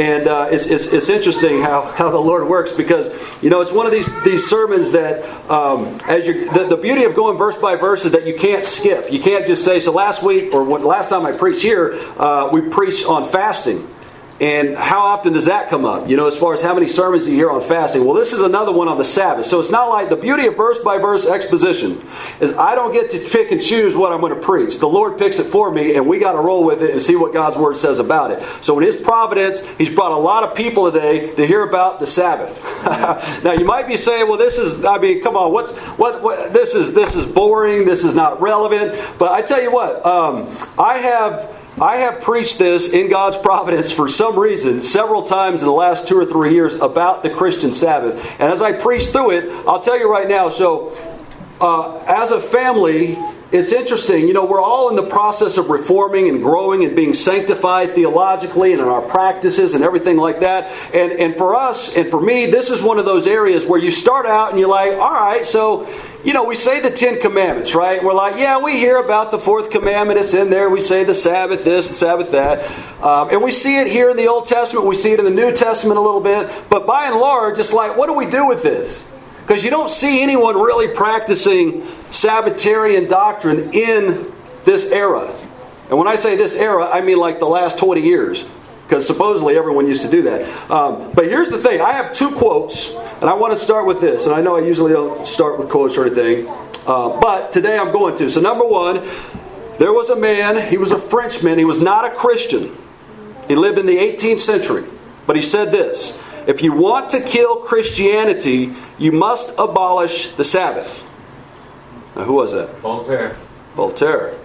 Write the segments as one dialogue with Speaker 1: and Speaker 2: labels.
Speaker 1: and uh, it's, it's, it's, interesting how, how the Lord works because you know it's one of these these sermons that um, as you the, the, beauty of going verse by verse is that you can't skip. You can't just say so. Last week or what, last time I preached here, uh, we preached on fasting. And how often does that come up? You know, as far as how many sermons you hear on fasting? Well, this is another one on the Sabbath. So it's not like the beauty of verse by verse exposition is I don't get to pick and choose what I'm going to preach. The Lord picks it for me, and we got to roll with it and see what God's Word says about it. So in His providence, He's brought a lot of people today to hear about the Sabbath. now you might be saying, "Well, this is I mean, come on, what's what, what this is this is boring. This is not relevant." But I tell you what, um, I have I have preached this in God's providence for some reason several times in the last two or three years about the Christian Sabbath. And as I preach through it, I'll tell you right now so, uh, as a family, it's interesting. You know, we're all in the process of reforming and growing and being sanctified theologically and in our practices and everything like that. And, and for us and for me, this is one of those areas where you start out and you're like, all right, so you know, we say the Ten Commandments, right? We're like, yeah, we hear about the fourth commandment. It's in there. We say the Sabbath this, the Sabbath that. Um, and we see it here in the Old Testament. We see it in the New Testament a little bit. But by and large, it's like, what do we do with this? Because you don't see anyone really practicing Sabbatarian doctrine in this era. And when I say this era, I mean like the last 20 years because supposedly everyone used to do that. Um, but here's the thing I have two quotes, and I want to start with this. And I know I usually don't start with quotes or anything, uh, but today I'm going to. So, number one, there was a man, he was a Frenchman, he was not a Christian. He lived in the 18th century, but he said this If you want to kill Christianity, you must abolish the Sabbath. Now, who was that?
Speaker 2: Voltaire.
Speaker 1: Voltaire.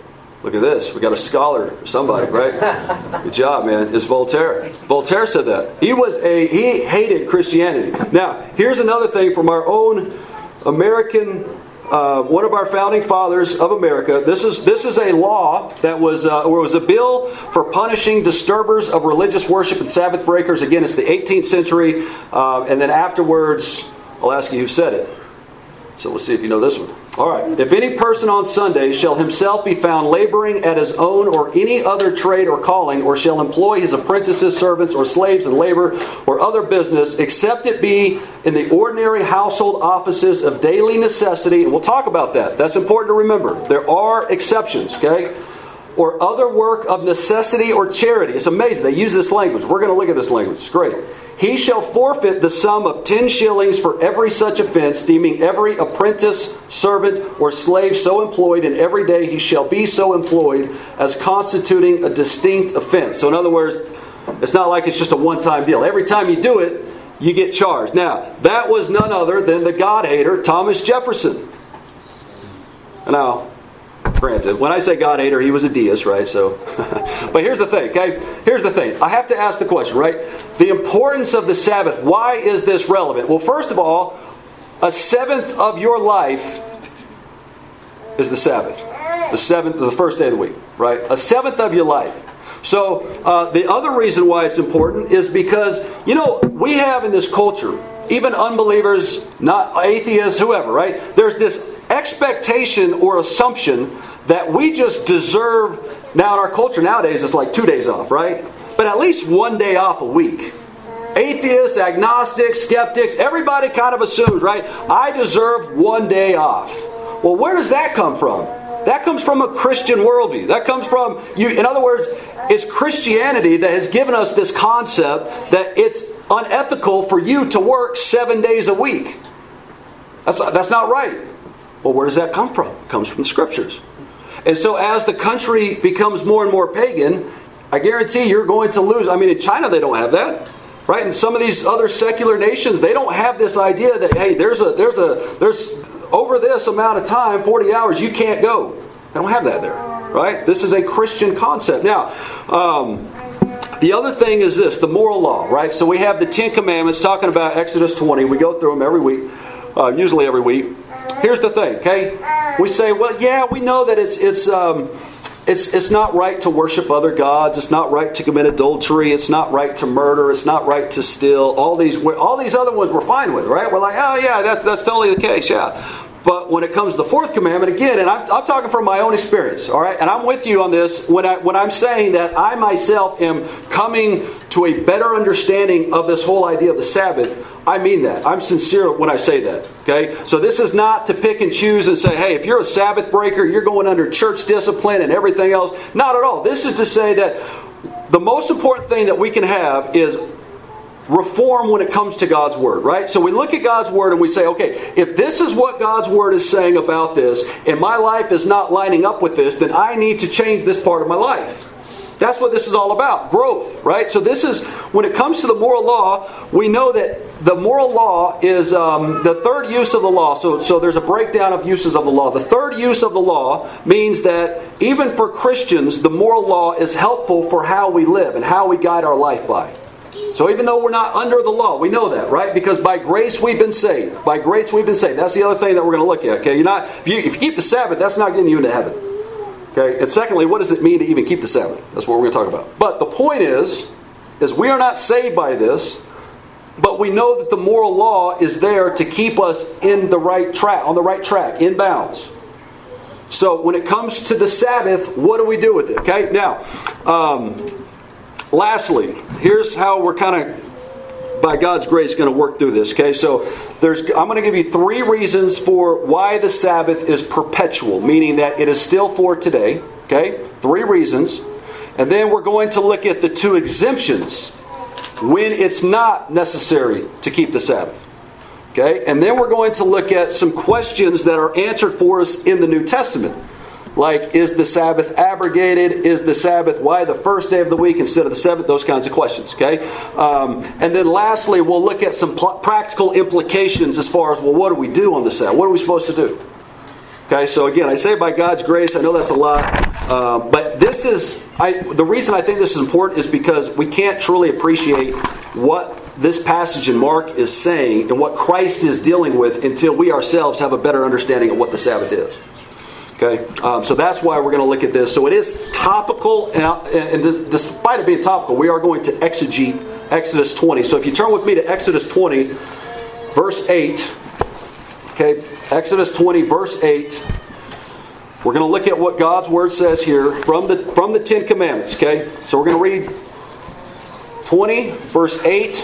Speaker 1: Look at this. We got a scholar, somebody, right? Good job, man. It's Voltaire. Voltaire said that. He was a he hated Christianity. Now, here's another thing from our own American uh, one of our founding fathers of America. This is this is a law that was uh, or was a bill for punishing disturbers of religious worship and Sabbath breakers. Again, it's the 18th century, uh, and then afterwards, I'll ask you who said it. So we'll see if you know this one. All right. If any person on Sunday shall himself be found laboring at his own or any other trade or calling, or shall employ his apprentices, servants, or slaves in labor or other business, except it be in the ordinary household offices of daily necessity, and we'll talk about that. That's important to remember. There are exceptions, okay? Or other work of necessity or charity. It's amazing. They use this language. We're going to look at this language. It's great he shall forfeit the sum of ten shillings for every such offense, deeming every apprentice, servant, or slave so employed, and every day he shall be so employed as constituting a distinct offense. So, in other words, it's not like it's just a one time deal. Every time you do it, you get charged. Now, that was none other than the God hater, Thomas Jefferson. Now, granted. When I say God hater, he was a deist, right? So, but here's the thing, okay? Here's the thing. I have to ask the question, right? The importance of the Sabbath. Why is this relevant? Well, first of all, a seventh of your life is the Sabbath. The seventh, the first day of the week, right? A seventh of your life. So, uh, the other reason why it's important is because, you know, we have in this culture, even unbelievers, not atheists, whoever, right? There's this expectation or assumption that we just deserve. Now, in our culture nowadays, it's like two days off, right? But at least one day off a week. Atheists, agnostics, skeptics, everybody kind of assumes, right? I deserve one day off. Well, where does that come from? That comes from a Christian worldview. That comes from you. In other words, it's Christianity that has given us this concept that it's unethical for you to work seven days a week. That's, that's not right. Well, where does that come from? It comes from the scriptures. And so, as the country becomes more and more pagan, I guarantee you're going to lose. I mean, in China, they don't have that. Right? In some of these other secular nations, they don't have this idea that, hey, there's a, there's a, there's over this amount of time, 40 hours, you can't go. They don't have that there. Right? This is a Christian concept. Now, um, the other thing is this the moral law, right? So we have the Ten Commandments talking about Exodus 20. We go through them every week, uh, usually every week. Here's the thing, okay? We say, well, yeah, we know that it's it's um, it's it's not right to worship other gods. It's not right to commit adultery. It's not right to murder. It's not right to steal. All these all these other ones we're fine with, right? We're like, oh yeah, that's that's totally the case, yeah. But when it comes to the fourth commandment, again, and I'm, I'm, talking from my own experience, all right? And I'm with you on this when, I, when I'm saying that I myself am coming to a better understanding of this whole idea of the Sabbath, I mean that. I'm sincere when I say that. Okay? So this is not to pick and choose and say, hey, if you're a Sabbath breaker, you're going under church discipline and everything else. Not at all. This is to say that the most important thing that we can have is reform when it comes to God's Word, right? So we look at God's Word and we say, okay, if this is what God's Word is saying about this, and my life is not lining up with this, then I need to change this part of my life. That's what this is all about growth, right? So, this is when it comes to the moral law, we know that the moral law is um, the third use of the law. So, so, there's a breakdown of uses of the law. The third use of the law means that even for Christians, the moral law is helpful for how we live and how we guide our life by. So even though we're not under the law, we know that, right? Because by grace we've been saved. By grace we've been saved. That's the other thing that we're going to look at. Okay, you're not if you, if you keep the Sabbath, that's not getting you into heaven. Okay, and secondly, what does it mean to even keep the Sabbath? That's what we're going to talk about. But the point is, is we are not saved by this, but we know that the moral law is there to keep us in the right track, on the right track, in bounds. So when it comes to the Sabbath, what do we do with it? Okay, now. Um, Lastly, here's how we're kind of, by God's grace, going to work through this. Okay, so there's, I'm going to give you three reasons for why the Sabbath is perpetual, meaning that it is still for today. Okay, three reasons. And then we're going to look at the two exemptions when it's not necessary to keep the Sabbath. Okay, and then we're going to look at some questions that are answered for us in the New Testament like is the Sabbath abrogated? Is the Sabbath why the first day of the week instead of the seventh? Those kinds of questions. Okay, um, and then lastly, we'll look at some pl- practical implications as far as well, what do we do on the Sabbath? What are we supposed to do? Okay, so again, I say by God's grace. I know that's a lot, uh, but this is I, the reason I think this is important is because we can't truly appreciate what this passage in Mark is saying and what Christ is dealing with until we ourselves have a better understanding of what the Sabbath is. Okay, um, so that's why we're going to look at this. So it is topical, and, and, despite it being topical, we are going to exegete Exodus 20. So if you turn with me to Exodus 20, verse 8. Okay, Exodus 20, verse 8. We're going to look at what God's word says here from the from the Ten Commandments. Okay, so we're going to read 20, verse 8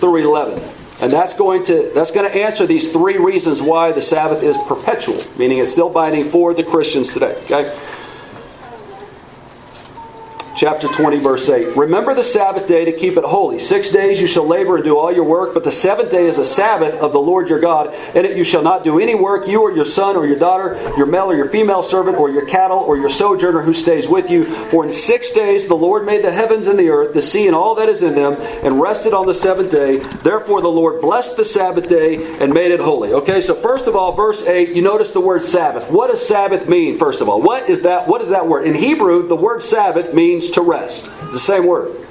Speaker 1: through 11. And that's going to that's going to answer these three reasons why the Sabbath is perpetual, meaning it's still binding for the Christians today. Okay? Chapter 20, verse 8. Remember the Sabbath day to keep it holy. Six days you shall labor and do all your work, but the seventh day is a Sabbath of the Lord your God. In it you shall not do any work, you or your son or your daughter, your male or your female servant, or your cattle, or your sojourner who stays with you. For in six days the Lord made the heavens and the earth, the sea and all that is in them, and rested on the seventh day. Therefore the Lord blessed the Sabbath day and made it holy. Okay, so first of all, verse 8, you notice the word Sabbath. What does Sabbath mean, first of all? What is that? What is that word? In Hebrew, the word Sabbath means to rest. It's the same word.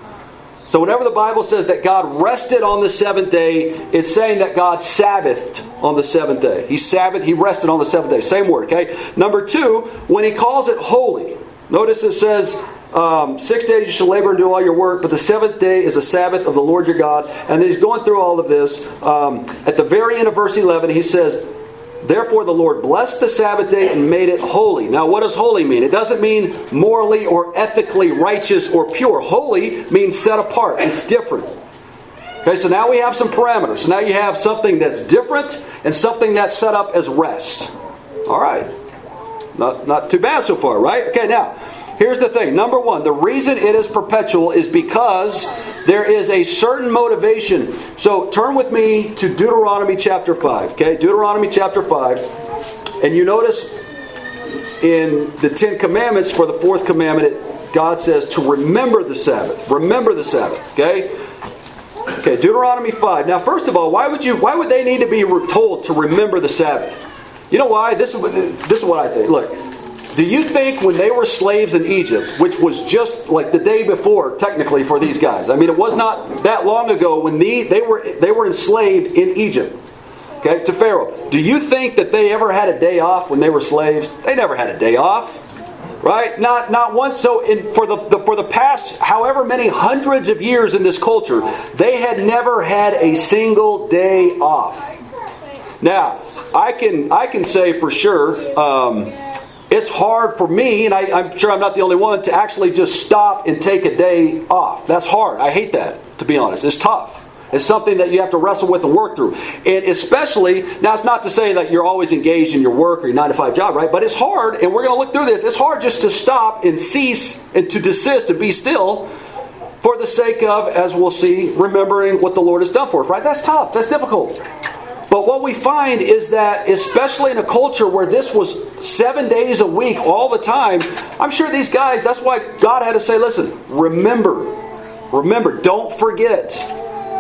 Speaker 1: So, whenever the Bible says that God rested on the seventh day, it's saying that God Sabbathed on the seventh day. He Sabbath, He rested on the seventh day. Same word, okay? Number two, when He calls it holy, notice it says, um, six days you shall labor and do all your work, but the seventh day is a Sabbath of the Lord your God. And then he's going through all of this. Um, at the very end of verse 11, he says, Therefore, the Lord blessed the Sabbath day and made it holy. Now, what does holy mean? It doesn't mean morally or ethically righteous or pure. Holy means set apart, it's different. Okay, so now we have some parameters. So now you have something that's different and something that's set up as rest. All right. Not, not too bad so far, right? Okay, now, Here's the thing. Number one, the reason it is perpetual is because there is a certain motivation. So turn with me to Deuteronomy chapter 5. Okay, Deuteronomy chapter 5. And you notice in the Ten Commandments, for the fourth commandment, God says to remember the Sabbath. Remember the Sabbath. Okay? Okay, Deuteronomy 5. Now, first of all, why would you why would they need to be told to remember the Sabbath? You know why? This is this is what I think. Look, do you think when they were slaves in Egypt, which was just like the day before, technically for these guys? I mean, it was not that long ago when the, they were they were enslaved in Egypt. Okay, to Pharaoh. Do you think that they ever had a day off when they were slaves? They never had a day off right not not once so in, for the, the, for the past however many hundreds of years in this culture they had never had a single day off now i can i can say for sure um, it's hard for me, and I, I'm sure I'm not the only one, to actually just stop and take a day off. That's hard. I hate that, to be honest. It's tough. It's something that you have to wrestle with and work through. And especially, now it's not to say that you're always engaged in your work or your 9 to 5 job, right? But it's hard, and we're going to look through this. It's hard just to stop and cease and to desist and be still for the sake of, as we'll see, remembering what the Lord has done for us, right? That's tough. That's difficult. But what we find is that, especially in a culture where this was seven days a week all the time, I'm sure these guys, that's why God had to say, listen, remember, remember, don't forget.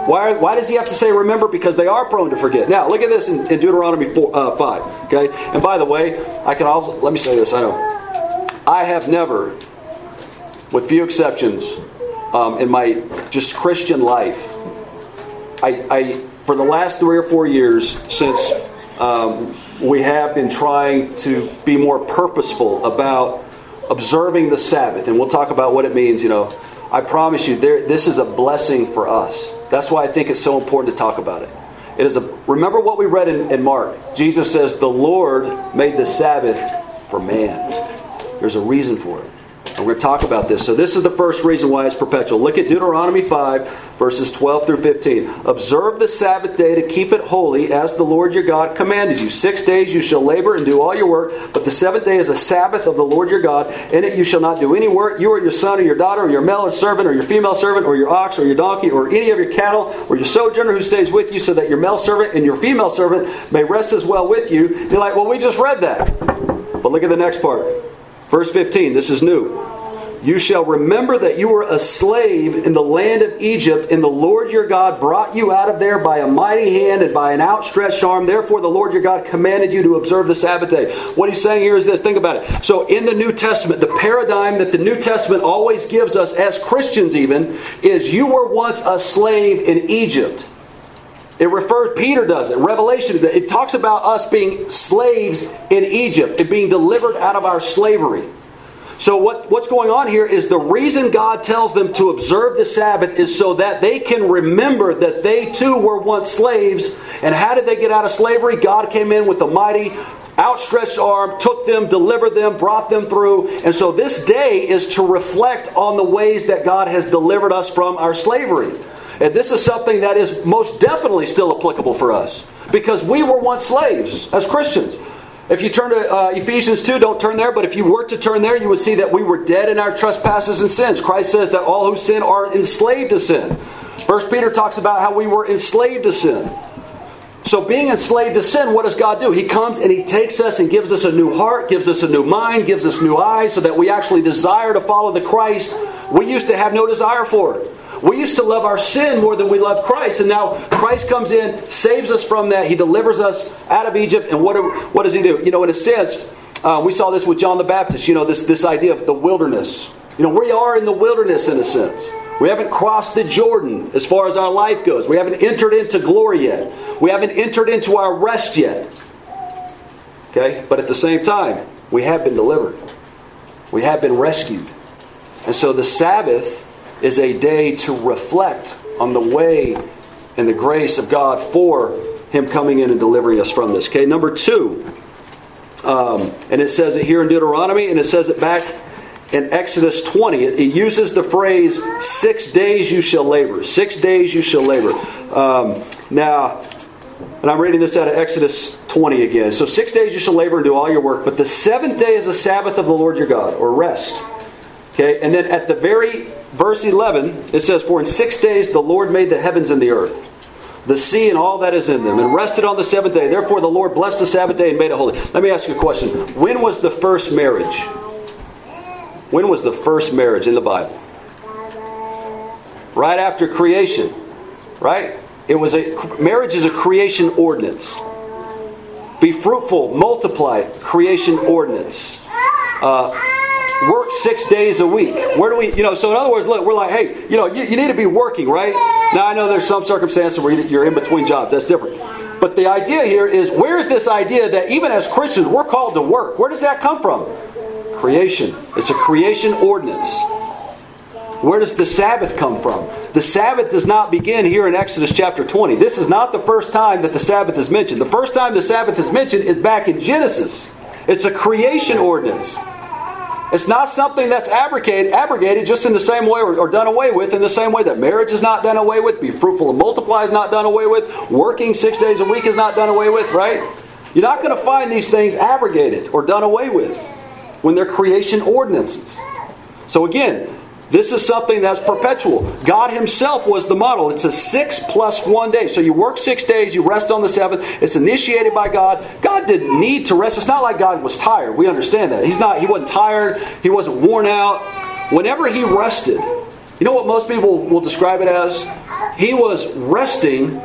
Speaker 1: Why, why does he have to say remember? Because they are prone to forget. Now, look at this in, in Deuteronomy 4, uh, 5. Okay? And by the way, I can also, let me say this, I know. I have never, with few exceptions, um, in my just Christian life, I, I, for the last three or four years since um, we have been trying to be more purposeful about observing the Sabbath, and we'll talk about what it means, you know. I promise you, there, this is a blessing for us. That's why I think it's so important to talk about it. It is a remember what we read in, in Mark. Jesus says, "The Lord made the Sabbath for man." There's a reason for it. We're going to talk about this. So, this is the first reason why it's perpetual. Look at Deuteronomy 5, verses 12 through 15. Observe the Sabbath day to keep it holy, as the Lord your God commanded you. Six days you shall labor and do all your work, but the seventh day is a Sabbath of the Lord your God. In it you shall not do any work, you or your son or your daughter or your male or servant or your female servant or your ox or your donkey or any of your cattle or your sojourner who stays with you, so that your male servant and your female servant may rest as well with you. You're like, well, we just read that. But look at the next part. Verse 15, this is new. You shall remember that you were a slave in the land of Egypt, and the Lord your God brought you out of there by a mighty hand and by an outstretched arm. Therefore, the Lord your God commanded you to observe the Sabbath day. What he's saying here is this think about it. So, in the New Testament, the paradigm that the New Testament always gives us, as Christians even, is you were once a slave in Egypt. It refers, Peter does it, Revelation, it talks about us being slaves in Egypt and being delivered out of our slavery. So, what, what's going on here is the reason God tells them to observe the Sabbath is so that they can remember that they too were once slaves. And how did they get out of slavery? God came in with a mighty outstretched arm, took them, delivered them, brought them through. And so, this day is to reflect on the ways that God has delivered us from our slavery. And this is something that is most definitely still applicable for us because we were once slaves as Christians. If you turn to uh, Ephesians 2, don't turn there, but if you were to turn there, you would see that we were dead in our trespasses and sins. Christ says that all who sin are enslaved to sin. First Peter talks about how we were enslaved to sin. So, being enslaved to sin, what does God do? He comes and He takes us and gives us a new heart, gives us a new mind, gives us new eyes, so that we actually desire to follow the Christ we used to have no desire for it. We used to love our sin more than we love Christ, and now Christ comes in, saves us from that. He delivers us out of Egypt, and what, do, what does He do? You know, in a sense, uh, we saw this with John the Baptist. You know, this this idea of the wilderness. You know, we are in the wilderness in a sense. We haven't crossed the Jordan as far as our life goes. We haven't entered into glory yet. We haven't entered into our rest yet. Okay, but at the same time, we have been delivered. We have been rescued. And so the Sabbath is a day to reflect on the way and the grace of God for Him coming in and delivering us from this. Okay, number two, um, and it says it here in Deuteronomy, and it says it back in Exodus 20. It, it uses the phrase, six days you shall labor. Six days you shall labor. Um, now, and I'm reading this out of Exodus 20 again. So, six days you shall labor and do all your work, but the seventh day is a Sabbath of the Lord your God, or rest. Okay, and then at the very verse 11, it says, For in six days the Lord made the heavens and the earth, the sea and all that is in them, and rested on the seventh day. Therefore the Lord blessed the Sabbath day and made it holy. Let me ask you a question. When was the first marriage? When was the first marriage in the Bible? Right after creation. Right? It was a marriage is a creation ordinance. Be fruitful, multiply, creation ordinance. Uh, work six days a week. Where do we, you know, so in other words, look, we're like, hey, you know, you, you need to be working, right? Now, I know there's some circumstances where you're in between jobs. That's different. But the idea here is where is this idea that even as Christians, we're called to work? Where does that come from? Creation. It's a creation ordinance. Where does the Sabbath come from? The Sabbath does not begin here in Exodus chapter 20. This is not the first time that the Sabbath is mentioned. The first time the Sabbath is mentioned is back in Genesis. It's a creation ordinance. It's not something that's abrogated, abrogated just in the same way or, or, done away with in the same way that marriage is not done away with, be fruitful and multiply is not done away with, working six days a week is not done away with, right? You're not going to find these things abrogated or done away with when they're creation ordinances. So again, this is something that's perpetual. God Himself was the model. It's a six plus one day. So you work six days, you rest on the seventh. It's initiated by God. God didn't need to rest. It's not like God was tired. We understand that. He's not, He wasn't tired, He wasn't worn out. Whenever He rested, you know what most people will describe it as? He was resting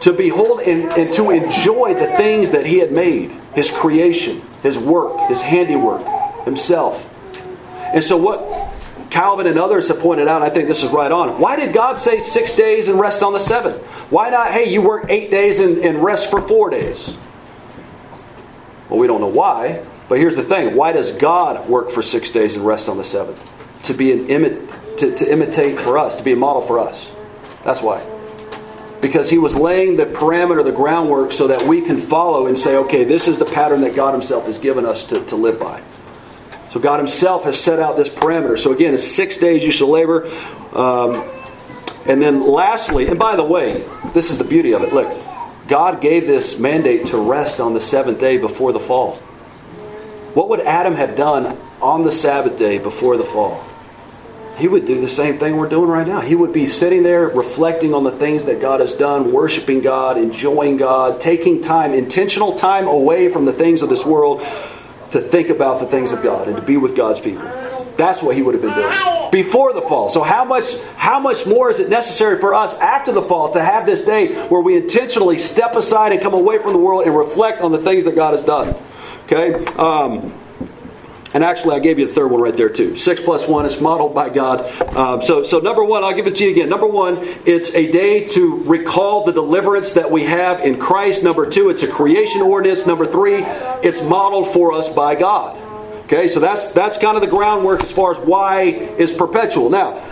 Speaker 1: to behold and, and to enjoy the things that He had made His creation, His work, His handiwork, Himself. And so, what Calvin and others have pointed out, I think this is right on. Why did God say six days and rest on the seventh? Why not, hey, you work eight days and, and rest for four days? Well, we don't know why, but here's the thing why does God work for six days and rest on the seventh? To be an imi- to, to imitate for us, to be a model for us. That's why. Because he was laying the parameter, the groundwork, so that we can follow and say, okay, this is the pattern that God Himself has given us to, to live by. So God Himself has set out this parameter. So again, it's six days you shall labor. Um, and then lastly, and by the way, this is the beauty of it. Look, God gave this mandate to rest on the seventh day before the fall. What would Adam have done on the Sabbath day before the fall? He would do the same thing we're doing right now. He would be sitting there reflecting on the things that God has done, worshiping God, enjoying God, taking time, intentional time away from the things of this world to think about the things of God and to be with God's people. That's what he would have been doing before the fall. So how much how much more is it necessary for us after the fall to have this day where we intentionally step aside and come away from the world and reflect on the things that God has done? Okay. Um, and actually, I gave you the third one right there too. Six plus one is modeled by God. Um, so, so number one, I'll give it to you again. Number one, it's a day to recall the deliverance that we have in Christ. Number two, it's a creation ordinance. Number three, it's modeled for us by God. Okay, so that's that's kind of the groundwork as far as why is perpetual. Now,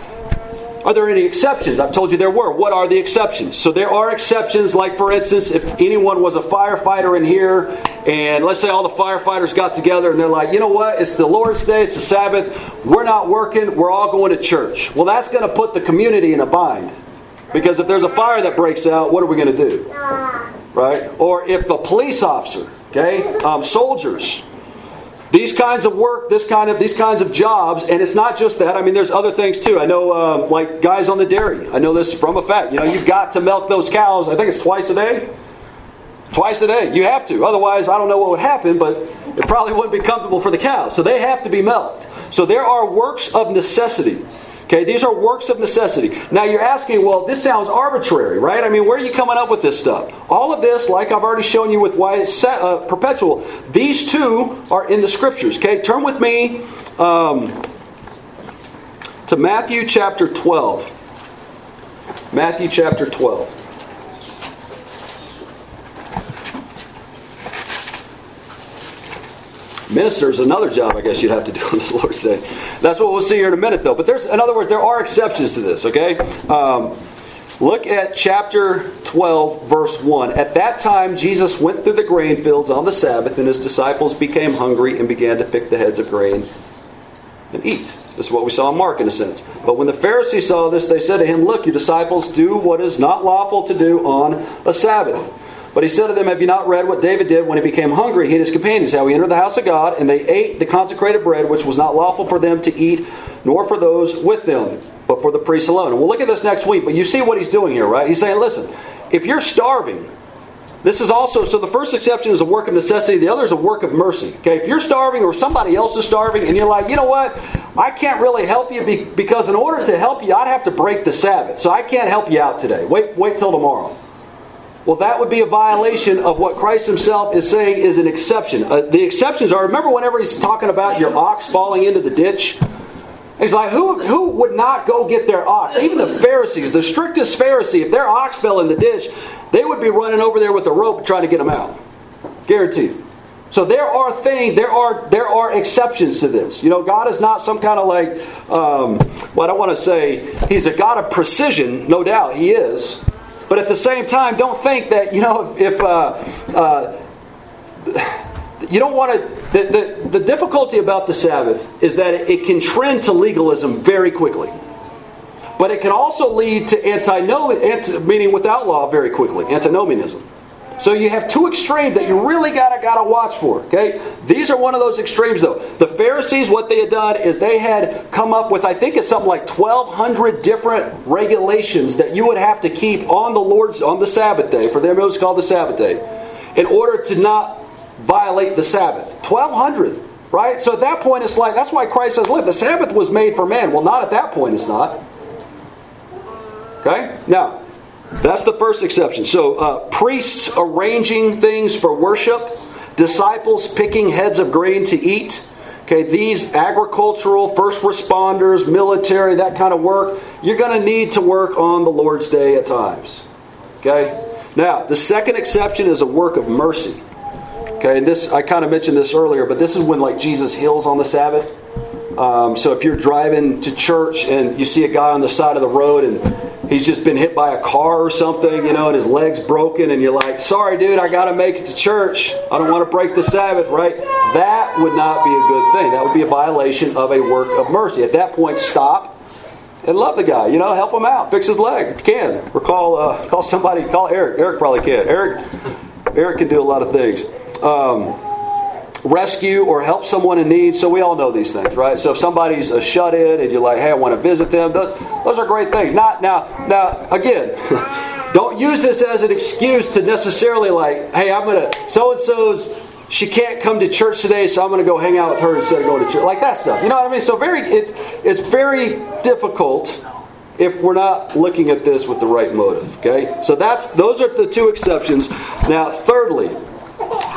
Speaker 1: are there any exceptions? I've told you there were. What are the exceptions? So there are exceptions, like for instance, if anyone was a firefighter in here, and let's say all the firefighters got together and they're like, you know what? It's the Lord's Day, it's the Sabbath, we're not working, we're all going to church. Well, that's going to put the community in a bind. Because if there's a fire that breaks out, what are we going to do? Right? Or if the police officer, okay, um, soldiers, these kinds of work, this kind of these kinds of jobs, and it's not just that. I mean, there's other things too. I know, uh, like guys on the dairy. I know this from a fact. You know, you've got to milk those cows. I think it's twice a day. Twice a day. You have to. Otherwise, I don't know what would happen, but it probably wouldn't be comfortable for the cows. So they have to be milked. So there are works of necessity. Okay, these are works of necessity. Now you're asking, well, this sounds arbitrary, right? I mean, where are you coming up with this stuff? All of this, like I've already shown you with why it's uh, perpetual, these two are in the scriptures. Okay, turn with me um, to Matthew chapter 12. Matthew chapter 12. Minister is another job, I guess you'd have to do on the Lord's Day. That's what we'll see here in a minute, though. But there's, in other words, there are exceptions to this. Okay, um, look at chapter 12, verse 1. At that time, Jesus went through the grain fields on the Sabbath, and his disciples became hungry and began to pick the heads of grain and eat. This is what we saw in Mark, in a sense. But when the Pharisees saw this, they said to him, Look, your disciples do what is not lawful to do on a Sabbath. But he said to them, Have you not read what David did when he became hungry? He and his companions, how he entered the house of God, and they ate the consecrated bread, which was not lawful for them to eat, nor for those with them, but for the priests alone. And we'll look at this next week, but you see what he's doing here, right? He's saying, Listen, if you're starving, this is also, so the first exception is a work of necessity, the other is a work of mercy. Okay, if you're starving or somebody else is starving and you're like, you know what, I can't really help you because in order to help you, I'd have to break the Sabbath. So I can't help you out today. Wait, wait till tomorrow. Well, that would be a violation of what Christ himself is saying is an exception. Uh, the exceptions are remember, whenever he's talking about your ox falling into the ditch? He's like, who, who would not go get their ox? Even the Pharisees, the strictest Pharisee, if their ox fell in the ditch, they would be running over there with a rope trying to get them out. Guaranteed. So there are things, there are there are exceptions to this. You know, God is not some kind of like, um, well, I don't want to say He's a God of precision. No doubt He is. But at the same time, don't think that, you know, if, if uh, uh, you don't want to the, the, the difficulty about the Sabbath is that it, can trend to legalism very quickly. But it can also lead to antinomianism, meaning without law very quickly, antinomianism. So you have two extremes that you really gotta gotta watch for. Okay, these are one of those extremes though. The Pharisees, what they had done is they had come up with, I think it's something like twelve hundred different regulations that you would have to keep on the Lord's on the Sabbath day. For them, it was called the Sabbath day, in order to not violate the Sabbath. Twelve hundred. Right? So at that point, it's like, that's why Christ says, look, the Sabbath was made for man. Well, not at that point, it's not. Okay? Now, that's the first exception. So, uh, priests arranging things for worship, disciples picking heads of grain to eat. Okay, these agricultural, first responders, military, that kind of work, you're going to need to work on the Lord's Day at times. Okay? Now, the second exception is a work of mercy. Okay, and this, I kind of mentioned this earlier, but this is when like Jesus heals on the Sabbath. Um, so if you're driving to church and you see a guy on the side of the road and he's just been hit by a car or something, you know, and his leg's broken, and you're like, sorry, dude, I got to make it to church. I don't want to break the Sabbath, right? That would not be a good thing. That would be a violation of a work of mercy. At that point, stop and love the guy. You know, help him out, fix his leg if you can, or call uh, call somebody. Call Eric. Eric probably can. Eric Eric can do a lot of things. Um, rescue or help someone in need. So we all know these things, right? So if somebody's a shut in and you're like, hey, I want to visit them, those those are great things. Not now now again, don't use this as an excuse to necessarily like, hey, I'm gonna so and so's she can't come to church today, so I'm going to go hang out with her instead of going to church. Like that stuff. You know what I mean? So very it, it's very difficult if we're not looking at this with the right motive. Okay? So that's those are the two exceptions. Now, thirdly,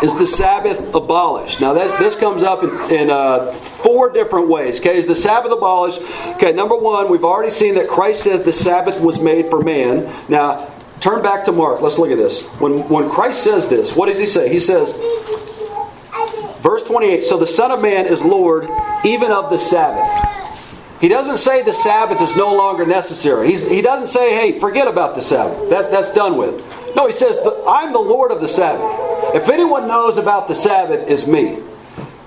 Speaker 1: is the Sabbath abolished? Now, this, this comes up in, in uh, four different ways. Okay, is the Sabbath abolished? Okay, number one, we've already seen that Christ says the Sabbath was made for man. Now, turn back to Mark. Let's look at this. When, when Christ says this, what does he say? He says, verse 28 So the Son of Man is Lord even of the Sabbath. He doesn't say the Sabbath is no longer necessary. He's, he doesn't say, hey, forget about the Sabbath. That's, that's done with. No, he says, I'm the Lord of the Sabbath. If anyone knows about the Sabbath, is me.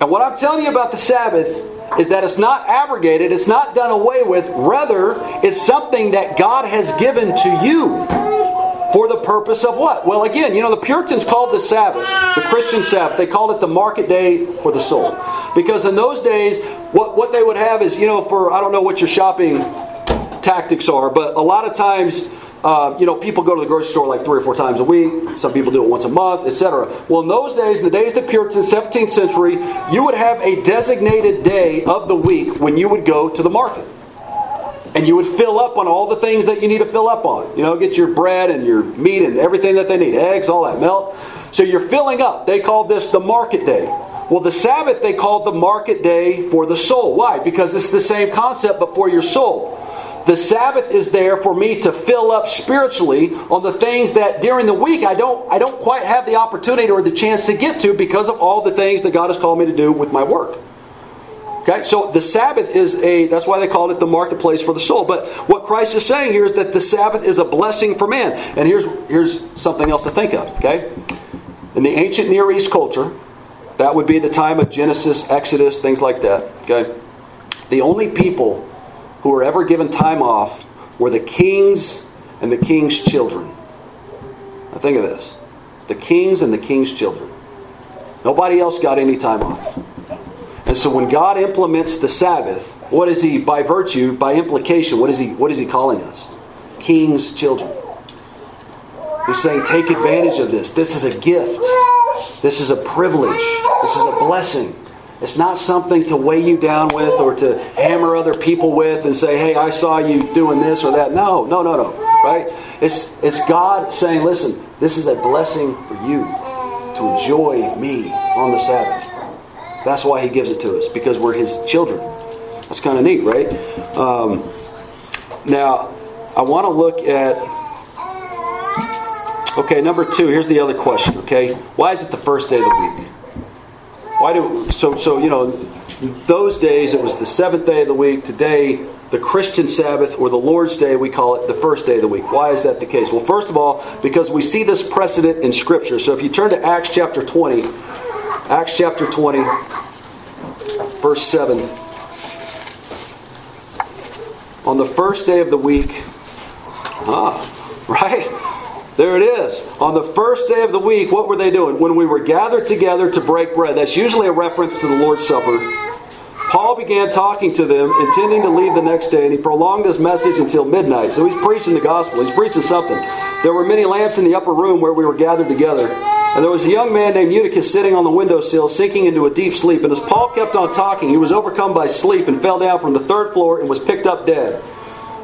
Speaker 1: And what I'm telling you about the Sabbath is that it's not abrogated, it's not done away with. Rather, it's something that God has given to you for the purpose of what? Well, again, you know, the Puritans called the Sabbath, the Christian Sabbath, they called it the market day for the soul. Because in those days, what, what they would have is, you know, for, I don't know what your shopping tactics are, but a lot of times, uh, you know, people go to the grocery store like three or four times a week. Some people do it once a month, etc. Well, in those days, in the days of the Puritans, 17th century, you would have a designated day of the week when you would go to the market. And you would fill up on all the things that you need to fill up on. You know, get your bread and your meat and everything that they need, eggs, all that, milk. So you're filling up. They called this the market day. Well, the Sabbath they called the market day for the soul. Why? Because it's the same concept, but for your soul. The Sabbath is there for me to fill up spiritually on the things that during the week I don't I don't quite have the opportunity or the chance to get to because of all the things that God has called me to do with my work. Okay, so the Sabbath is a, that's why they called it the marketplace for the soul. But what Christ is saying here is that the Sabbath is a blessing for man. And here's, here's something else to think of, okay? In the ancient Near East culture, that would be the time of Genesis, Exodus, things like that, okay? The only people who were ever given time off were the kings and the king's children. Now think of this the kings and the king's children. Nobody else got any time off. And so when God implements the Sabbath, what is he by virtue, by implication, what is he what is he calling us? King's children. He's saying take advantage of this. This is a gift. This is a privilege. This is a blessing. It's not something to weigh you down with or to hammer other people with and say, hey, I saw you doing this or that. No, no, no, no. Right? It's, it's God saying, listen, this is a blessing for you to enjoy me on the Sabbath. That's why He gives it to us, because we're His children. That's kind of neat, right? Um, now, I want to look at. Okay, number two. Here's the other question. Okay, why is it the first day of the week? Why do so? So you know, those days it was the seventh day of the week. Today, the Christian Sabbath or the Lord's Day, we call it the first day of the week. Why is that the case? Well, first of all, because we see this precedent in Scripture. So if you turn to Acts chapter twenty, Acts chapter 20, verse 7. On the first day of the week, ah, right? There it is. On the first day of the week, what were they doing? When we were gathered together to break bread. That's usually a reference to the Lord's Supper. Paul began talking to them, intending to leave the next day, and he prolonged his message until midnight. So he's preaching the gospel, he's preaching something. There were many lamps in the upper room where we were gathered together. And there was a young man named Eutychus sitting on the windowsill, sinking into a deep sleep. And as Paul kept on talking, he was overcome by sleep and fell down from the third floor and was picked up dead.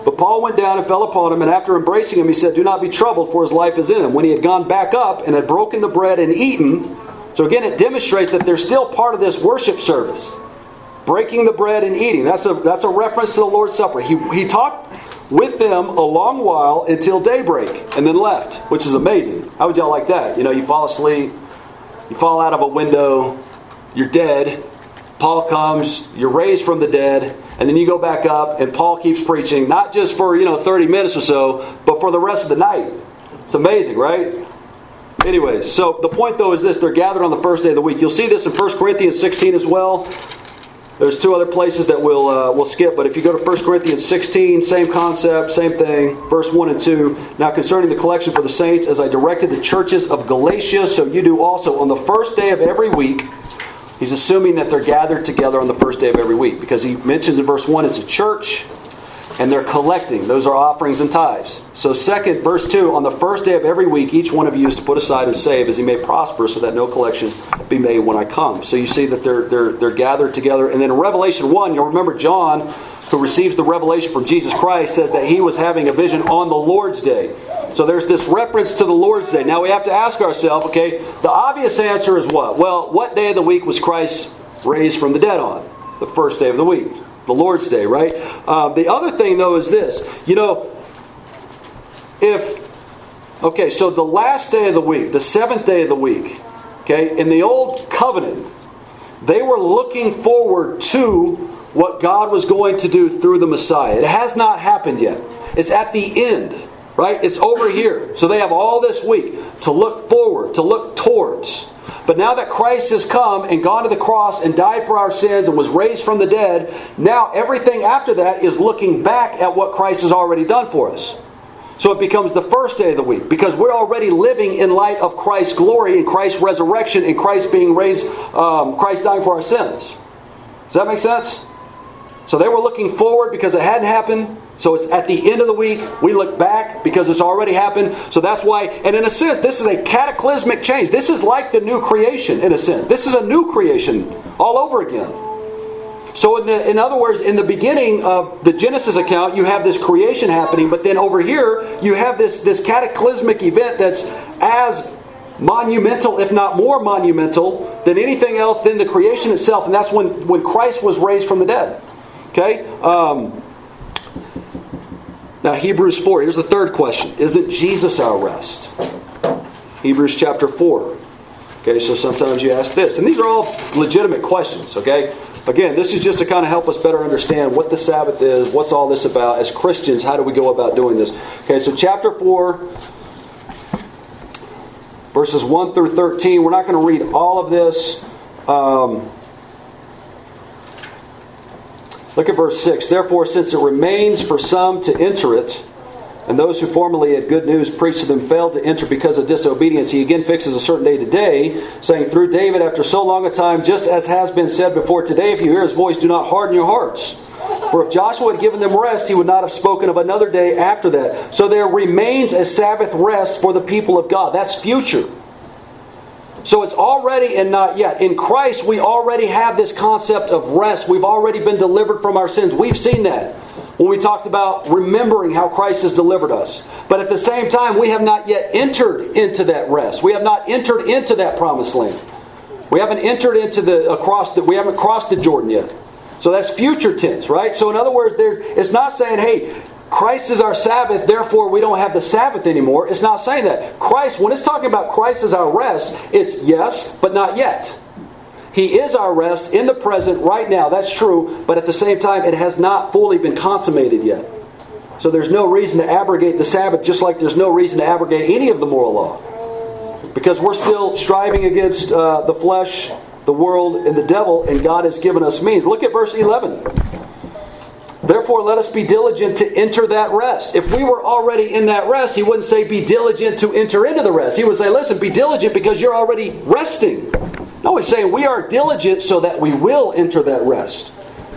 Speaker 1: But Paul went down and fell upon him, and after embracing him, he said, Do not be troubled, for his life is in him. When he had gone back up and had broken the bread and eaten, so again, it demonstrates that they're still part of this worship service breaking the bread and eating. That's a, that's a reference to the Lord's Supper. He, he talked with them a long while until daybreak and then left, which is amazing. How would y'all like that? You know, you fall asleep, you fall out of a window, you're dead. Paul comes, you're raised from the dead, and then you go back up, and Paul keeps preaching, not just for, you know, 30 minutes or so, but for the rest of the night. It's amazing, right? Anyways, so the point though is this they're gathered on the first day of the week. You'll see this in 1 Corinthians 16 as well. There's two other places that we'll, uh, we'll skip, but if you go to 1 Corinthians 16, same concept, same thing, verse 1 and 2. Now, concerning the collection for the saints, as I directed the churches of Galatia, so you do also. On the first day of every week, he's assuming that they're gathered together on the first day of every week, because he mentions in verse 1 it's a church, and they're collecting. Those are offerings and tithes. So, second, verse 2 on the first day of every week, each one of you is to put aside and save as he may prosper, so that no collection be made when I come. So, you see that they're, they're, they're gathered together. And then in Revelation 1, you'll remember John, who receives the revelation from Jesus Christ, says that he was having a vision on the Lord's day. So, there's this reference to the Lord's day. Now, we have to ask ourselves, okay, the obvious answer is what? Well, what day of the week was Christ raised from the dead on? The first day of the week the Lord's Day, right? Uh, the other thing, though, is this. You know, if, okay, so the last day of the week, the seventh day of the week, okay, in the Old Covenant, they were looking forward to what God was going to do through the Messiah. It has not happened yet, it's at the end. Right? It's over here. So they have all this week to look forward, to look towards. But now that Christ has come and gone to the cross and died for our sins and was raised from the dead, now everything after that is looking back at what Christ has already done for us. So it becomes the first day of the week because we're already living in light of Christ's glory and Christ's resurrection and Christ being raised, um, Christ dying for our sins. Does that make sense? So they were looking forward because it hadn't happened. So it's at the end of the week. We look back because it's already happened. So that's why, and in a sense, this is a cataclysmic change. This is like the new creation, in a sense. This is a new creation all over again. So, in, the, in other words, in the beginning of the Genesis account, you have this creation happening, but then over here, you have this, this cataclysmic event that's as monumental, if not more monumental, than anything else than the creation itself, and that's when, when Christ was raised from the dead. Okay? Um, now, Hebrews 4, here's the third question Isn't Jesus our rest? Hebrews chapter 4. Okay, so sometimes you ask this. And these are all legitimate questions, okay? Again, this is just to kind of help us better understand what the Sabbath is, what's all this about. As Christians, how do we go about doing this? Okay, so chapter 4, verses 1 through 13. We're not going to read all of this. Um, Look at verse 6. Therefore, since it remains for some to enter it, and those who formerly had good news preached to them failed to enter because of disobedience, he again fixes a certain day today, saying, Through David, after so long a time, just as has been said before, today, if you hear his voice, do not harden your hearts. For if Joshua had given them rest, he would not have spoken of another day after that. So there remains a Sabbath rest for the people of God. That's future. So it's already and not yet. In Christ, we already have this concept of rest. We've already been delivered from our sins. We've seen that when we talked about remembering how Christ has delivered us. But at the same time, we have not yet entered into that rest. We have not entered into that promised land. We haven't entered into the across the we haven't crossed the Jordan yet. So that's future tense, right? So in other words, there it's not saying, hey, Christ is our Sabbath, therefore we don't have the Sabbath anymore. It's not saying that. Christ, when it's talking about Christ as our rest, it's yes, but not yet. He is our rest in the present right now. That's true, but at the same time, it has not fully been consummated yet. So there's no reason to abrogate the Sabbath, just like there's no reason to abrogate any of the moral law. Because we're still striving against uh, the flesh the world and the devil, and God has given us means. Look at verse 11. Therefore, let us be diligent to enter that rest. If we were already in that rest, he wouldn't say be diligent to enter into the rest. He would say, listen, be diligent because you're already resting. No, he's saying we are diligent so that we will enter that rest,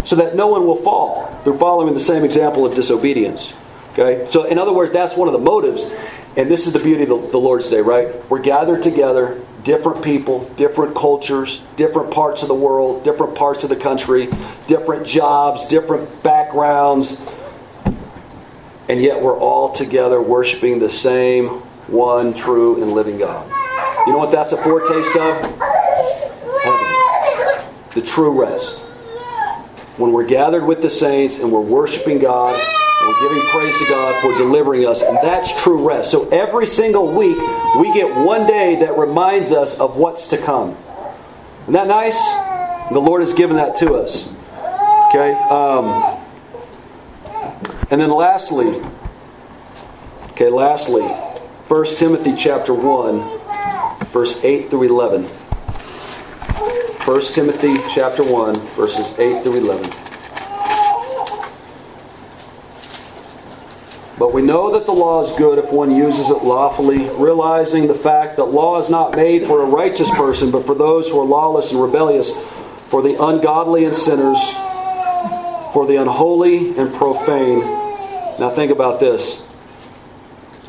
Speaker 1: so that no one will fall. They're following the same example of disobedience. Okay? So, in other words, that's one of the motives. And this is the beauty of the Lord's Day, right? We're gathered together, different people, different cultures, different parts of the world, different parts of the country, different jobs, different backgrounds. And yet we're all together worshiping the same one true and living God. You know what that's a foretaste of? Heaven. The true rest. When we're gathered with the saints and we're worshiping God we're giving praise to God for delivering us, and that's true rest. So every single week, we get one day that reminds us of what's to come. Isn't that nice? The Lord has given that to us. Okay? Um, and then lastly, okay, lastly, 1 Timothy chapter 1, verse 8 through 11. 1 Timothy chapter 1, verses 8 through 11. But we know that the law is good if one uses it lawfully, realizing the fact that law is not made for a righteous person, but for those who are lawless and rebellious, for the ungodly and sinners, for the unholy and profane. Now think about this.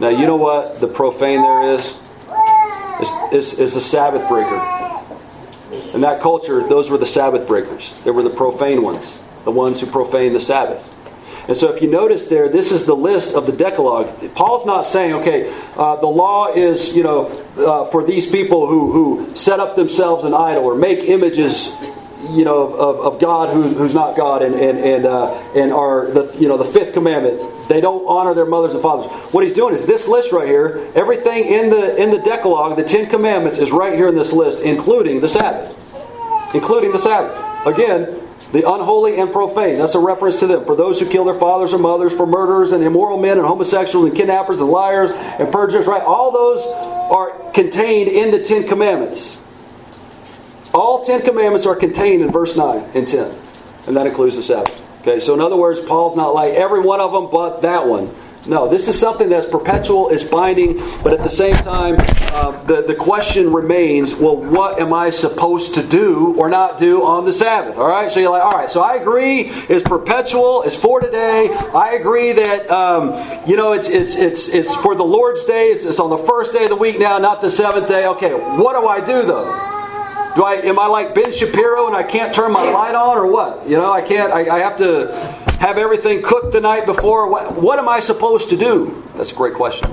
Speaker 1: Now you know what the profane there is? Is, is, a Sabbath breaker. In that culture, those were the Sabbath breakers. They were the profane ones, the ones who profaned the Sabbath. And so, if you notice there, this is the list of the Decalogue. Paul's not saying, okay, uh, the law is, you know, uh, for these people who, who set up themselves an idol or make images, you know, of, of God who, who's not God and and and, uh, and are the you know the fifth commandment. They don't honor their mothers and fathers. What he's doing is this list right here. Everything in the in the Decalogue, the Ten Commandments, is right here in this list, including the Sabbath, including the Sabbath. Again, the unholy and profane. That's a reference to them. For those who kill their fathers or mothers, for murderers and immoral men and homosexuals and kidnappers and liars and perjurers, right? All those are contained in the Ten Commandments. All Ten Commandments are contained in verse 9 and 10. And that includes the Sabbath. Okay, so in other words, Paul's not like every one of them but that one. No, this is something that's perpetual, is binding, but at the same time, uh, the, the question remains well, what am I supposed to do or not do on the Sabbath? All right, so you're like, all right, so I agree, it's perpetual, it's for today. I agree that, um, you know, it's, it's, it's, it's for the Lord's day, it's, it's on the first day of the week now, not the seventh day. Okay, what do I do though? Do I am I like Ben Shapiro and I can't turn my light on or what? You know, I can't. I, I have to have everything cooked the night before. What, what am I supposed to do? That's a great question.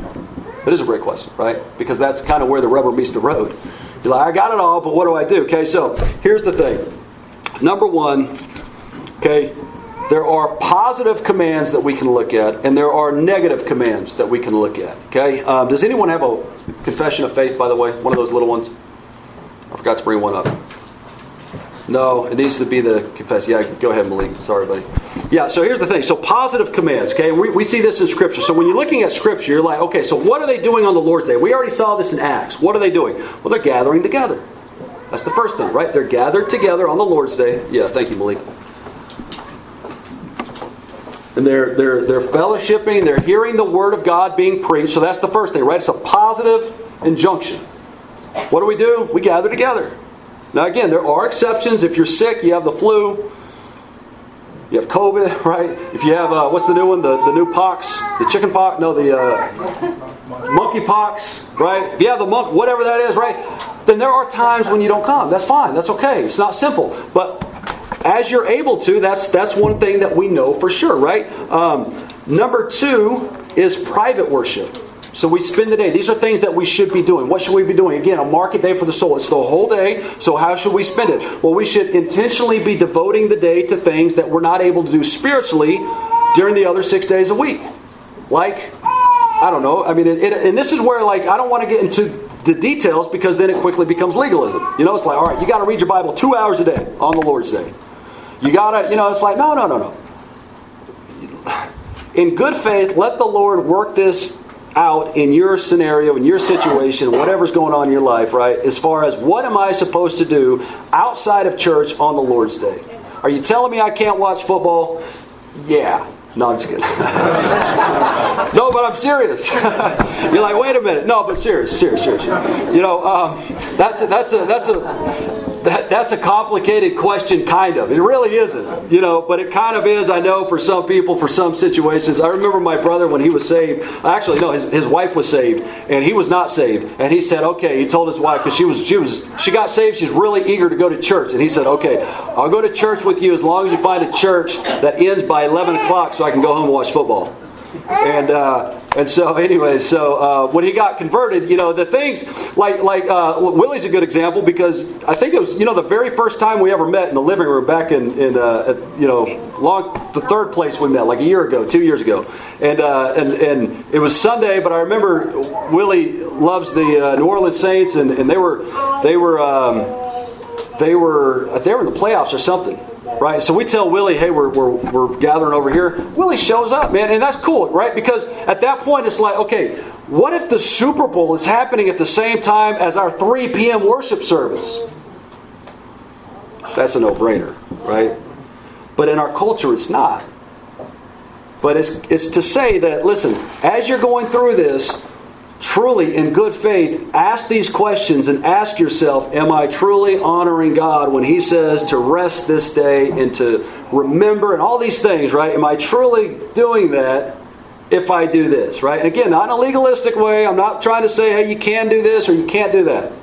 Speaker 1: It is a great question, right? Because that's kind of where the rubber meets the road. You're like, I got it all, but what do I do? Okay, so here's the thing. Number one, okay, there are positive commands that we can look at, and there are negative commands that we can look at. Okay, um, does anyone have a confession of faith? By the way, one of those little ones. I forgot to bring one up. No, it needs to be the confession. Yeah, go ahead, Malik. Sorry, buddy. Yeah, so here's the thing. So positive commands, okay? We, we see this in Scripture. So when you're looking at Scripture, you're like, okay, so what are they doing on the Lord's Day? We already saw this in Acts. What are they doing? Well, they're gathering together. That's the first thing, right? They're gathered together on the Lord's Day. Yeah, thank you, Malik. And they're, they're, they're fellowshipping, they're hearing the Word of God being preached. So that's the first thing, right? It's a positive injunction. What do we do? We gather together. Now, again, there are exceptions. If you're sick, you have the flu, you have COVID, right? If you have, uh, what's the new one? The, the new pox? The chicken pox? No, the uh, monkey pox, right? If you have the monk, whatever that is, right? Then there are times when you don't come. That's fine. That's okay. It's not simple. But as you're able to, that's, that's one thing that we know for sure, right? Um, number two is private worship. So we spend the day. These are things that we should be doing. What should we be doing? Again, a market day for the soul. It's the whole day. So how should we spend it? Well, we should intentionally be devoting the day to things that we're not able to do spiritually during the other six days a week. Like, I don't know. I mean, it, it, and this is where, like, I don't want to get into the details because then it quickly becomes legalism. You know, it's like, all right, you got to read your Bible two hours a day on the Lord's Day. You got to, you know, it's like, no, no, no, no. In good faith, let the Lord work this out in your scenario, in your situation, whatever's going on in your life, right? As far as what am I supposed to do outside of church on the Lord's Day? Are you telling me I can't watch football? Yeah. No, I'm just kidding. no, but I'm serious. You're like, wait a minute. No, but serious, serious, serious. You know, um, that's a, that's a that's a that, that's a complicated question, kind of. It really isn't, you know, but it kind of is, I know, for some people, for some situations. I remember my brother when he was saved. Actually, no, his, his wife was saved, and he was not saved. And he said, okay, he told his wife, because she was, she was, she got saved, she's really eager to go to church. And he said, okay, I'll go to church with you as long as you find a church that ends by 11 o'clock so I can go home and watch football. And, uh, and so, anyway, so uh, when he got converted, you know, the things like like uh, Willie's a good example because I think it was you know the very first time we ever met in the living room back in in uh, at, you know long the third place we met like a year ago, two years ago, and uh, and and it was Sunday, but I remember Willie loves the uh, New Orleans Saints, and, and they were they were um, they were they were in the playoffs or something right? So we tell Willie, hey, we're, we're, we're gathering over here. Willie shows up, man, and that's cool, right? Because at that point, it's like, okay, what if the Super Bowl is happening at the same time as our 3 p.m. worship service? That's a no brainer, right? But in our culture, it's not. But it's, it's to say that, listen, as you're going through this, truly in good faith ask these questions and ask yourself am i truly honoring god when he says to rest this day and to remember and all these things right? Am i truly doing that if i do this right? Again not in a legalistic way. I'm not trying to say hey you can do this or you can't do that.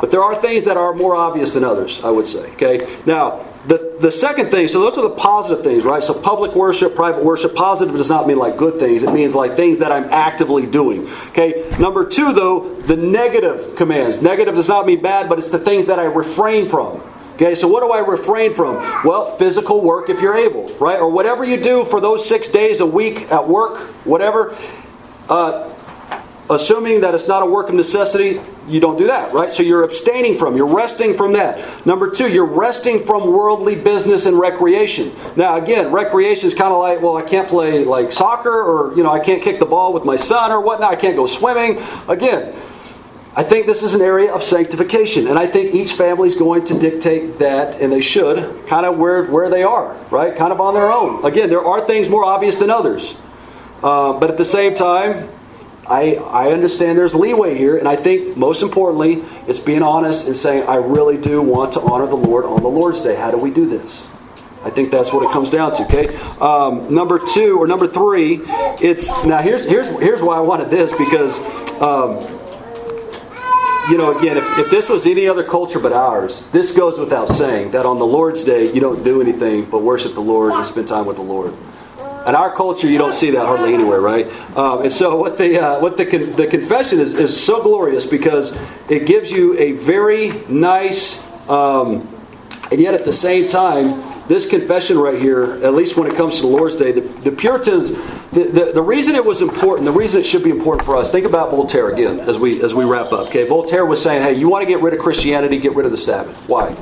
Speaker 1: But there are things that are more obvious than others i would say okay? Now the, the second thing, so those are the positive things, right? So public worship, private worship, positive does not mean like good things. It means like things that I'm actively doing. Okay. Number two, though, the negative commands. Negative does not mean bad, but it's the things that I refrain from. Okay, so what do I refrain from? Well, physical work if you're able, right? Or whatever you do for those six days a week at work, whatever. Uh, assuming that it's not a work of necessity, you don't do that, right? So you're abstaining from, you're resting from that. Number two, you're resting from worldly business and recreation. Now, again, recreation is kind of like, well, I can't play like soccer or, you know, I can't kick the ball with my son or whatnot, I can't go swimming. Again, I think this is an area of sanctification, and I think each family is going to dictate that, and they should, kind of where, where they are, right? Kind of on their own. Again, there are things more obvious than others. Uh, but at the same time, I, I understand there's leeway here, and I think most importantly, it's being honest and saying, I really do want to honor the Lord on the Lord's Day. How do we do this? I think that's what it comes down to. Okay, um, number two or number three, it's now here's here's here's why I wanted this because um, you know again if, if this was any other culture but ours, this goes without saying that on the Lord's Day you don't do anything but worship the Lord and spend time with the Lord. In our culture, you don't see that hardly anywhere, right? Um, and so, what the uh, what the con- the confession is is so glorious because it gives you a very nice, um, and yet at the same time, this confession right here, at least when it comes to the Lord's Day, the, the Puritans, the, the, the, reason it was important, the reason it should be important for us, think about Voltaire again as we as we wrap up. Okay, Voltaire was saying, hey, you want to get rid of Christianity, get rid of the Sabbath. Why?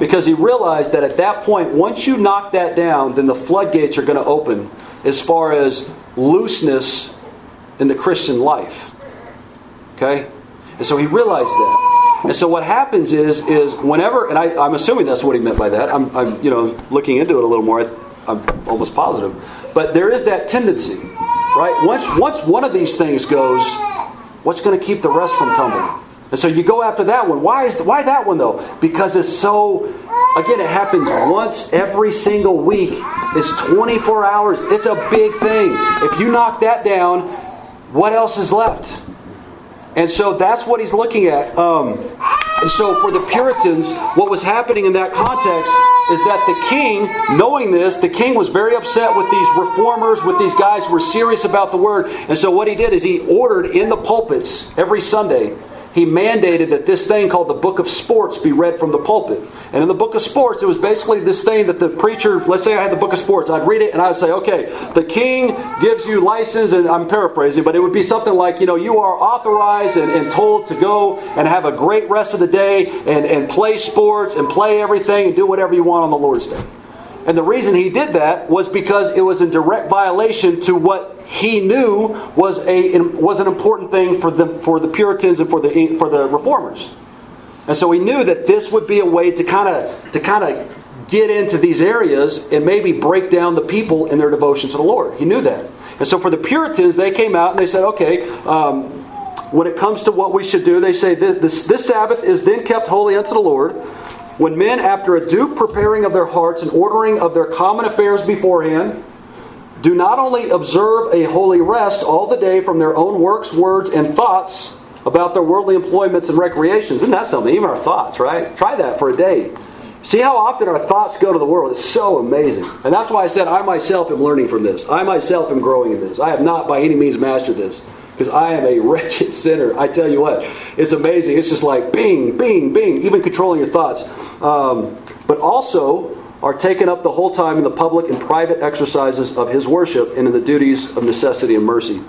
Speaker 1: Because he realized that at that point, once you knock that down, then the floodgates are going to open as far as looseness in the Christian life. Okay? And so he realized that. And so what happens is, is whenever, and I, am assuming that's what he meant by that. I'm, I'm, you know, looking into it a little more. I'm almost positive. But there is that tendency, right? Once, once one of these things goes, what's going to keep the rest from tumbling? And so you go after that one. Why is why that one though? Because it's so again it happens once every single week. It's 24 hours. It's a big thing. If you knock that down, what else is left? And so that's what he's looking at. Um, and so for the Puritans, what was happening in that context is that the king, knowing this, the king was very upset with these reformers, with these guys who were serious about the word. And so what he did is he ordered in the pulpits every Sunday he mandated that this thing called the Book of Sports be read from the pulpit. And in the Book of Sports, it was basically this thing that the preacher, let's say I had the Book of Sports, I'd read it and I'd say, okay, the king gives you license, and I'm paraphrasing, but it would be something like, you know, you are authorized and, and told to go and have a great rest of the day and, and play sports and play everything and do whatever you want on the Lord's Day. And the reason he did that was because it was in direct violation to what he knew was a was an important thing for the for the Puritans and for the for the reformers. And so he knew that this would be a way to kind of to kind of get into these areas and maybe break down the people in their devotion to the Lord. He knew that. And so for the Puritans, they came out and they said, okay, um, when it comes to what we should do, they say this, this Sabbath is then kept holy unto the Lord. When men, after a due preparing of their hearts and ordering of their common affairs beforehand, do not only observe a holy rest all the day from their own works, words, and thoughts about their worldly employments and recreations. Isn't that something? Even our thoughts, right? Try that for a day. See how often our thoughts go to the world. It's so amazing. And that's why I said I myself am learning from this. I myself am growing in this. I have not by any means mastered this because I am a wretched sinner. I tell you what, it's amazing. It's just like bing, bing, bing, even controlling your thoughts. Um, but also are taken up the whole time in the public and private exercises of his worship and in the duties of necessity and mercy.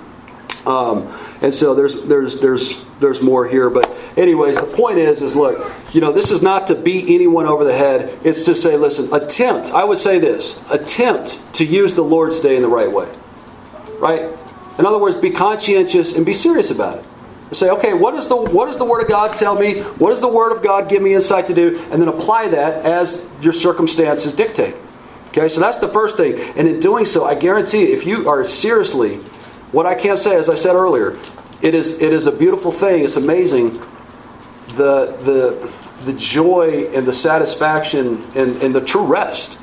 Speaker 1: Um, and so there's there's there's there's more here, but anyways, the point is is look, you know, this is not to beat anyone over the head. It's to say, listen, attempt. I would say this: attempt to use the Lord's Day in the right way, right? In other words, be conscientious and be serious about it. Say, okay, what does the what does the Word of God tell me? What does the Word of God give me insight to do? And then apply that as your circumstances dictate. Okay, so that's the first thing. And in doing so, I guarantee you, if you are seriously what I can't say, as I said earlier, it is, it is a beautiful thing. It's amazing the, the, the joy and the satisfaction and, and the true rest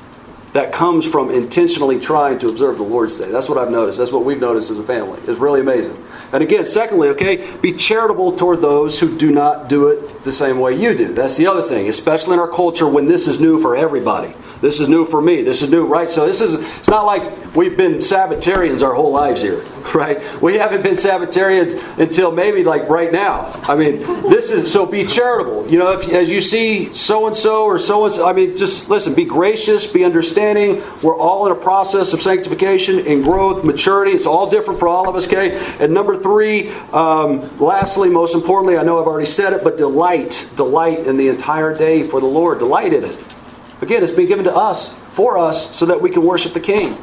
Speaker 1: that comes from intentionally trying to observe the Lord's Day. That's what I've noticed. That's what we've noticed as a family. It's really amazing. And again, secondly, okay, be charitable toward those who do not do it the same way you do. That's the other thing, especially in our culture when this is new for everybody. This is new for me. This is new, right? So this is it's not like we've been Sabbatarians our whole lives here, right? We haven't been Sabbatarians until maybe like right now. I mean, this is so be charitable. You know, if as you see so and so or so and so, I mean, just listen, be gracious, be understanding. We're all in a process of sanctification and growth, maturity. It's all different for all of us, okay? And number three, um, lastly, most importantly, I know I've already said it, but delight, delight in the entire day for the Lord. Delight in it. Again, it's been given to us, for us, so that we can worship the King.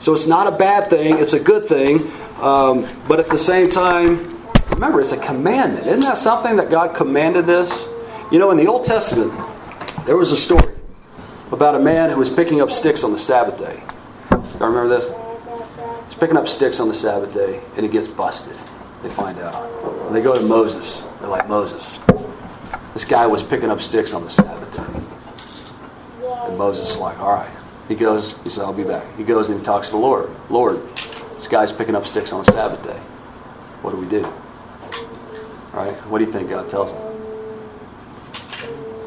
Speaker 1: So it's not a bad thing, it's a good thing. Um, but at the same time, remember, it's a commandment. Isn't that something that God commanded this? You know, in the Old Testament, there was a story about a man who was picking up sticks on the Sabbath day. You remember this? He's picking up sticks on the Sabbath day, and he gets busted. They find out. And they go to Moses. They're like, Moses, this guy was picking up sticks on the Sabbath day. And Moses is like, all right. He goes, he said, I'll be back. He goes and he talks to the Lord. Lord, this guy's picking up sticks on the Sabbath day. What do we do? All right? What do you think God tells him?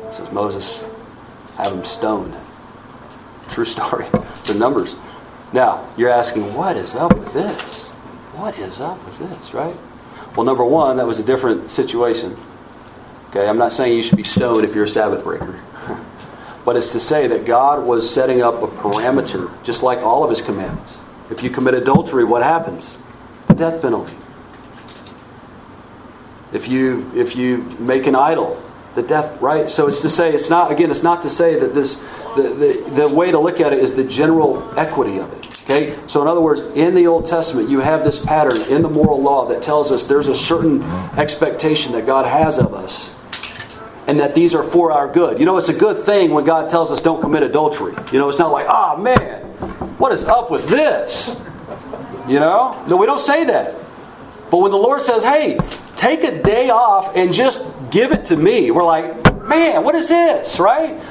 Speaker 1: He says, Moses, have him stoned. True story. It's Numbers. Now, you're asking, what is up with this? What is up with this, right? Well, number one, that was a different situation. Okay, I'm not saying you should be stoned if you're a Sabbath breaker. but it's to say that God was setting up a parameter, just like all of his commandments. If you commit adultery, what happens? The death penalty. If you if you make an idol, the death right. So it's to say it's not again. It's not to say that this the, the, the way to look at it is the general equity of it. Okay? So, in other words, in the Old Testament, you have this pattern in the moral law that tells us there's a certain expectation that God has of us and that these are for our good. You know, it's a good thing when God tells us don't commit adultery. You know, it's not like, oh man, what is up with this? You know? No, we don't say that. But when the Lord says, hey, take a day off and just give it to me, we're like, man, what is this, right?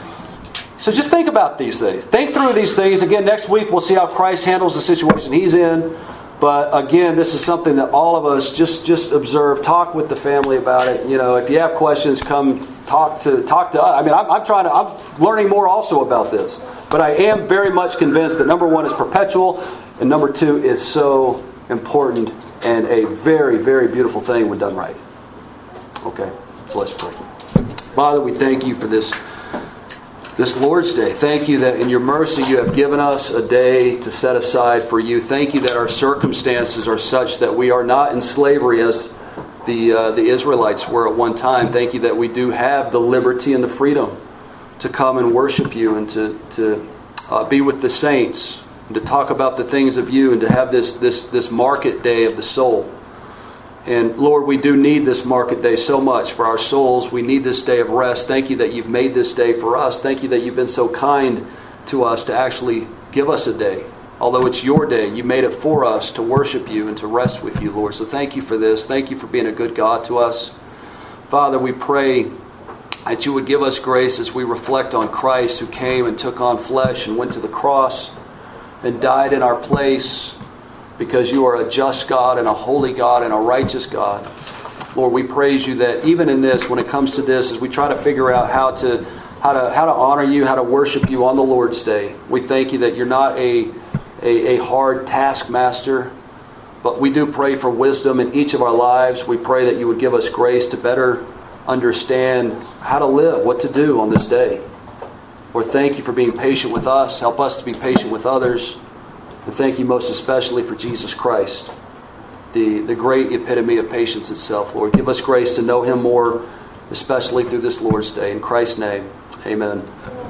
Speaker 1: So just think about these things. Think through these things. Again, next week we'll see how Christ handles the situation he's in. But again, this is something that all of us just just observe. Talk with the family about it. You know, if you have questions, come talk to talk to us. I mean, I'm, I'm trying to. I'm learning more also about this. But I am very much convinced that number one is perpetual, and number two is so important and a very very beautiful thing when done right. Okay, so let's pray. Father, we thank you for this this Lord's Day. Thank you that in your mercy you have given us a day to set aside for you. Thank you that our circumstances are such that we are not in slavery as the, uh, the Israelites were at one time. Thank you that we do have the liberty and the freedom to come and worship you and to, to uh, be with the saints and to talk about the things of you and to have this, this, this market day of the soul. And Lord, we do need this market day so much for our souls. We need this day of rest. Thank you that you've made this day for us. Thank you that you've been so kind to us to actually give us a day. Although it's your day, you made it for us to worship you and to rest with you, Lord. So thank you for this. Thank you for being a good God to us. Father, we pray that you would give us grace as we reflect on Christ who came and took on flesh and went to the cross and died in our place because you are a just God and a holy God and a righteous God. Lord, we praise you that even in this, when it comes to this, as we try to figure out how to how to how to honor you, how to worship you on the Lord's day, we thank you that you're not a a, a hard taskmaster, but we do pray for wisdom in each of our lives. We pray that you would give us grace to better understand how to live, what to do on this day. Lord, thank you for being patient with us. Help us to be patient with others. And thank you most especially for Jesus Christ, the, the great epitome of patience itself, Lord. Give us grace to know him more, especially through this Lord's Day. In Christ's name, amen.